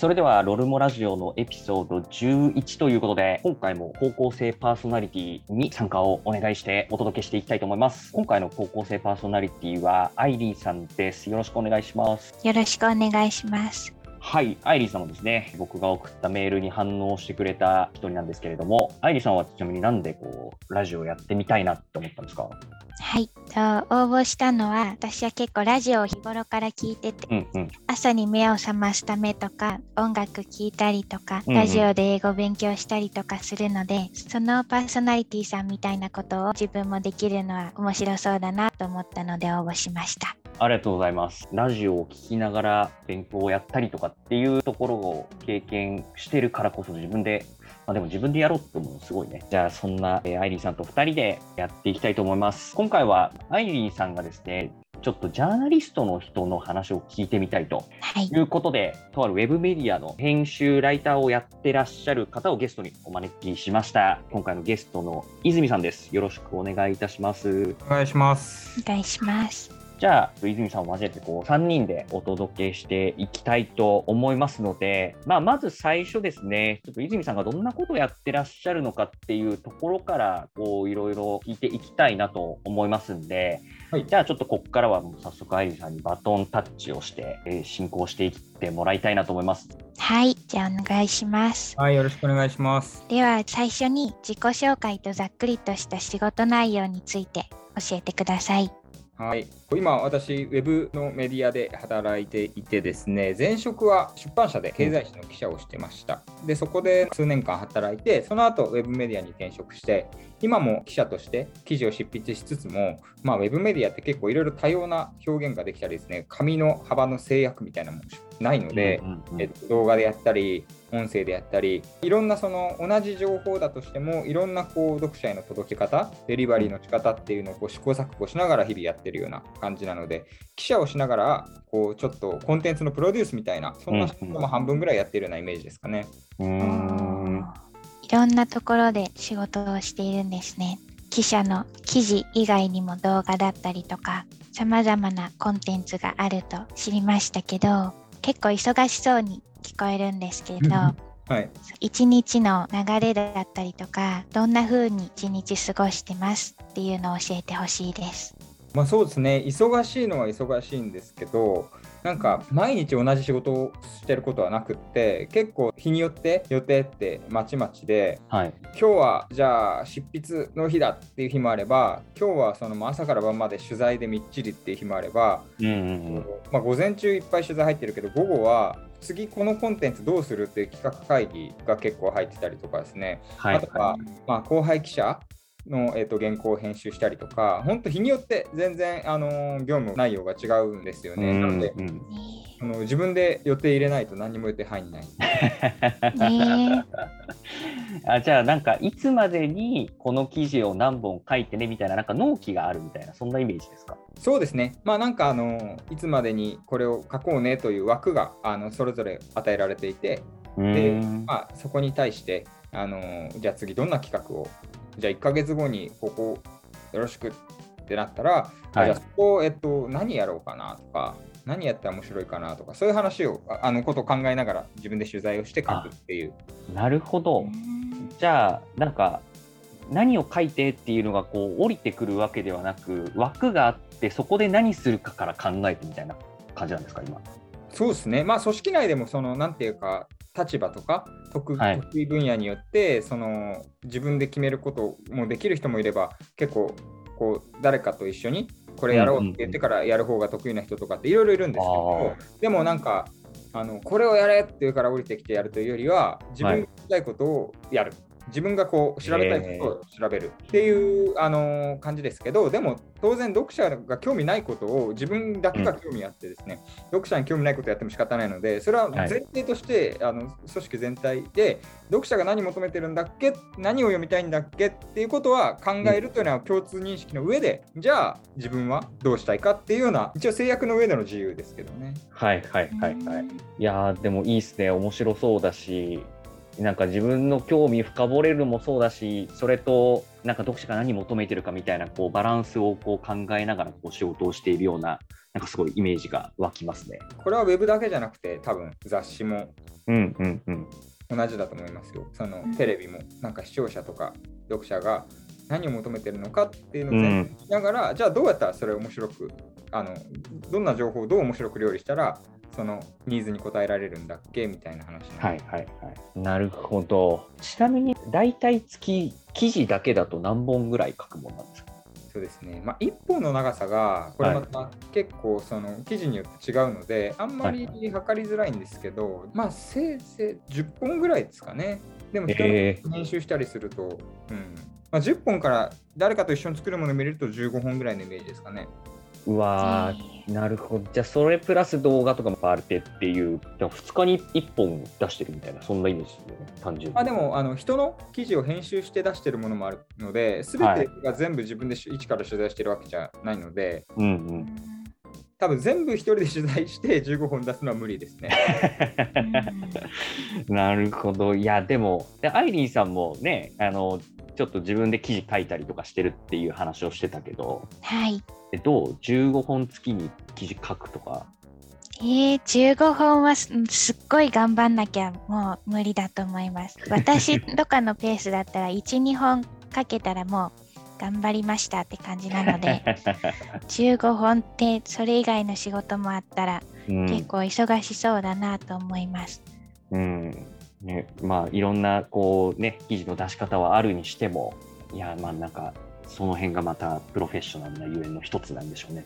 それでは、ロルモラジオのエピソード11ということで、今回も高校生パーソナリティに参加をお願いしてお届けしていきたいと思います。今回の高校生パーソナリティは、アイリーさんです。よろしくお願いします。よろしくお願いします。はい、アイリーさんもですね、僕が送ったメールに反応してくれた一人なんですけれども、アイリーさんはちなみになんでこう、ラジオやってみたいなって思ったんですか？はい、と応募したのは私は結構ラジオを日頃から聞いててうんうん。朝に目を覚ますためとか音楽聴いたりとかうんうんラジオで英語勉強したりとかするので、そのパーソナリティさんみたいなことを自分もできるのは面白そうだなと思ったので応募しました。ありがとうございます。ラジオを聞きながら勉強をやったりとかっていうところを経験してるからこそ自分で、まあ、でも自分でやろうって思うのすごいね。じゃあそんな、えーアイリーさんと2人でやっていきたいと思います。今回はアイリーさんがですね、ちょっとジャーナリストの人の話を聞いてみたいとはい、いうことで、とあるウェブメディアの編集ライターをやってらっしゃる方をゲストにお招きしました。今回のゲストの泉さんです。よろしくお願いいたします。お願いします。お願いします。じゃあ、泉さんを交えてこう3人でお届けしていきたいと思いますので、まあ、まず最初ですね、ちょっと泉さんがどんなことをやってらっしゃるのかっていうところから、こういろいろ聞いていきたいなと思いますんで、はいじゃあちょっとここからはもう早速、アイリーさんにバトンタッチをして、えー進行していってもらいたいなと思います。はい、じゃあお願いします。はい、よろしくお願いします。では最初に自己紹介とざっくりとした仕事内容について教えてください。はい、今私ウェブのメディアで働いていてですね前職は出版社で経済誌の記者をしてました。でそこで数年間働いてその後ウェブメディアに転職して今も記者として記事を執筆しつつも、まあ、ウェブメディアって結構いろいろ多様な表現ができたりですね紙の幅の制約みたいなものないので、うんうんうん。えっと、動画でやったり音声でやったりいろんなその同じ情報だとしてもいろんなこう読者への届け方デリバリーの仕方っていうのをこう試行錯誤しながら日々やってるような感じなので記者をしながらこうちょっとコンテンツのプロデュースみたいなそんな仕事も半分ぐらいやってるようなイメージですかね。うんいろんなところで仕事をしているんですね。記者の記事以外にも動画だったりとか、様々なコンテンツがあると知りましたけど、結構忙しそうに聞こえるんですけれど、はい、一日の流れだったりとか、どんな風に一日過ごしてますっていうのを教えてほしいです。まあそうですね忙しいのは忙しいんですけどなんか毎日同じ仕事をしてることはなくって結構日によって予定ってまちまちではい。今日はじゃあ執筆の日だっていう日もあれば今日はその朝から晩まで取材でみっちりっていう日もあれば、うんうんうんまあ、午前中いっぱい取材入ってるけど午後は次このコンテンツどうするっていう企画会議が結構入ってたりとかですね、はい。あとは、まあ、後輩記者の、えー、と原稿を編集したりとか本当日によって全然、あのー業務内容が違うんですよね。なのでうん。うんねあの自分で予定入れないと何にも予定入んない。あじゃあなんかいつまでにこの記事を何本書いてねみたいななんか納期があるみたいなそんなイメージですか？そうですね、まあなんかあのいつまでにこれを書こうねという枠があのそれぞれ与えられていて、うでまあ、そこに対してあのじゃあ次どんな企画をじゃあ1ヶ月後にここよろしくってなったら、あはい。じゃあそこ、えっと、何やろうかなとか何やったら面白いかなとかそういう話をああのことを考えながら自分で取材をして書くっていう。なるほど。じゃあなんか何を書いてっていうのがこう降りてくるわけではなく枠があってそこで何するかから考えてみたいな感じなんですか今？そうですね、まあ、組織内でもその、なんていうか、立場とか得,、はい。得意分野によってその、自分で決めることもできる人もいれば、結構こう、誰かと一緒にこれやろうって言ってからやる方が得意な人とかっていろいろいるんですけど、でもなんか、あのこれをやれって言うから降りてきてやるというよりは、自分がやりたいことをやる。自分がこう調べたいことを調べるっていう、あの感じですけど、でも当然読者が興味ないことを自分だけが興味あってですね、読者に興味ないことをやっても仕方ないので、それは前提として、あの組織全体で読者が何求めてるんだっけ、何を読みたいんだっけっていうことは考えるというのは共通認識の上で、じゃあ自分はどうしたいかっていうような、一応制約の上での自由ですけどね。はいはいはいはい。いやーでもいいっすね。面白そうだしなんか自分の興味深掘れるのもそうだしそれとなんか読者が何求めてるかみたいなこうバランスをこう考えながらこう仕事をしているようななんかすごいイメージが湧きますね。これはウェブだけじゃなくて多分雑誌もうんうんうん。同じだと思いますよ。そのテレビもなんか視聴者とか読者が何を求めてるのかっていうのを全部見ながら、じゃあどうやったらそれを面白くあのどんな情報をどう面白く料理したらそのニーズに応えられるんだっけみたいな話なはいはいはい。なるほど。ちなみに大体月記事だけだと何本ぐらい書くものなんですか？そうですね。まあ、1本の長さが、これまた結構その記事によって違うので、あんまり測りづらいんですけど、まあ、せいぜい10本ぐらいですかね。でも、人への編集したりすると、うんまあ、10本から誰かと一緒に作るものを見れると15本ぐらいのイメージですかね。うわー、なるほど。じゃあそれプラス動画とかもあるってっていう、でも2日に1本出してるみたいな、そんなイメージですよね、単純に。まあ、でもあの人の記事を編集して出してるものもあるので、すべてが全部自分でし一から取材してるわけじゃないので、うんうん。多分全部一人で取材して15本出すのは無理ですね。なるほど。いや、でも、でアイリーさんもね、あの、ちょっと自分で記事書いたりとかしてるっていう話をしてたけど、はい。えどう ?15 本月に記事書くとか？えー、15本はすすっごい頑張んなきゃもう無理だと思います。私とかのペースだったら1、2本かけたらもう頑張りましたって感じなので、15本ってそれ以外の仕事もあったらうん結構忙しそうだなと思います。うんね、まあいろんなこうね記事の出し方はあるにしてもいやまあなんかその辺がまたプロフェッショナルなゆえんの一つなんでしょうね。